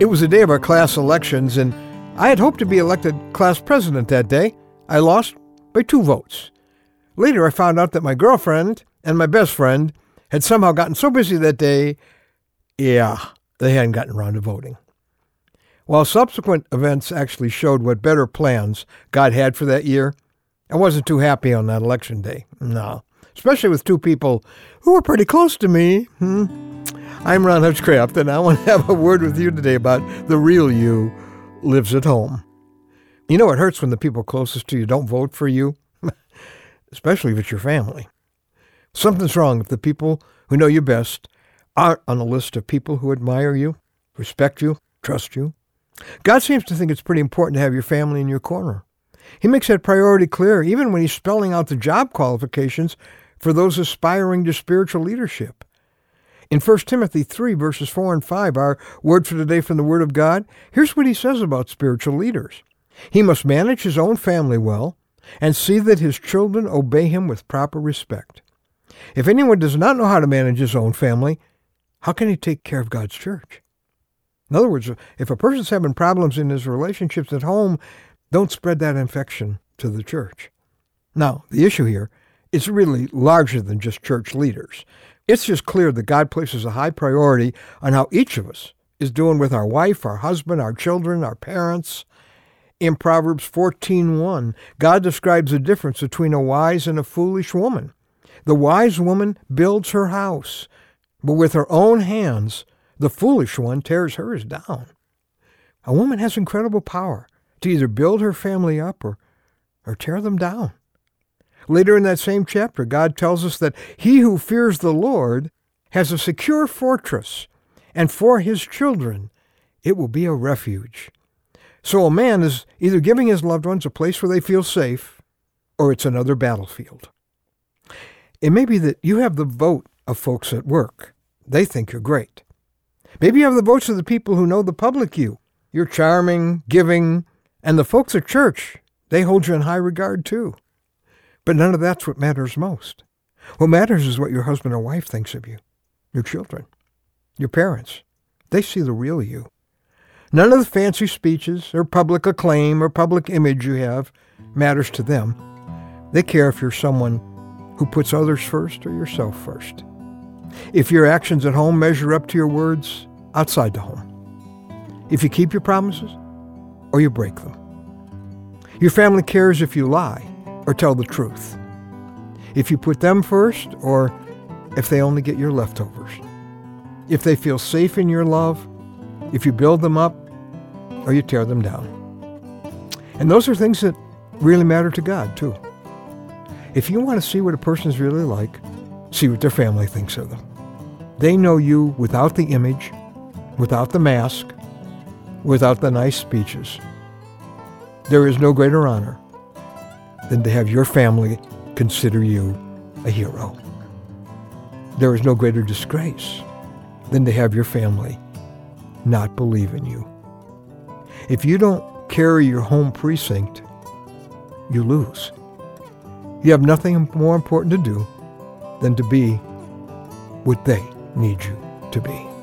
It was the day of our class elections, and I had hoped to be elected class president that day. I lost by two votes. Later, I found out that my girlfriend and my best friend had somehow gotten so busy that day, yeah, they hadn't gotten around to voting. While subsequent events actually showed what better plans God had for that year, I wasn't too happy on that election day. No. Especially with two people who are pretty close to me. Hmm? I'm Ron Hutchcraft, and I want to have a word with you today about the real you lives at home. You know, it hurts when the people closest to you don't vote for you, especially if it's your family. Something's wrong if the people who know you best aren't on a list of people who admire you, respect you, trust you. God seems to think it's pretty important to have your family in your corner. He makes that priority clear even when he's spelling out the job qualifications for those aspiring to spiritual leadership. In 1 Timothy 3, verses 4 and 5, our word for today from the Word of God, here's what he says about spiritual leaders. He must manage his own family well and see that his children obey him with proper respect. If anyone does not know how to manage his own family, how can he take care of God's church? In other words, if a person's having problems in his relationships at home, don't spread that infection to the church. Now, the issue here is really larger than just church leaders. It's just clear that God places a high priority on how each of us is doing with our wife, our husband, our children, our parents. In Proverbs 14:1, God describes the difference between a wise and a foolish woman. The wise woman builds her house, but with her own hands, the foolish one tears hers down. A woman has incredible power to either build her family up or, or tear them down. Later in that same chapter, God tells us that he who fears the Lord has a secure fortress, and for his children it will be a refuge. So a man is either giving his loved ones a place where they feel safe, or it's another battlefield. It may be that you have the vote of folks at work. They think you're great. Maybe you have the votes of the people who know the public you. You're charming, giving, and the folks at church, they hold you in high regard too. But none of that's what matters most. What matters is what your husband or wife thinks of you, your children, your parents. They see the real you. None of the fancy speeches or public acclaim or public image you have matters to them. They care if you're someone who puts others first or yourself first. If your actions at home measure up to your words outside the home. If you keep your promises or you break them. Your family cares if you lie or tell the truth. If you put them first, or if they only get your leftovers. If they feel safe in your love, if you build them up, or you tear them down. And those are things that really matter to God, too. If you want to see what a person is really like, see what their family thinks of them. They know you without the image, without the mask, without the nice speeches. There is no greater honor than to have your family consider you a hero. There is no greater disgrace than to have your family not believe in you. If you don't carry your home precinct, you lose. You have nothing more important to do than to be what they need you to be.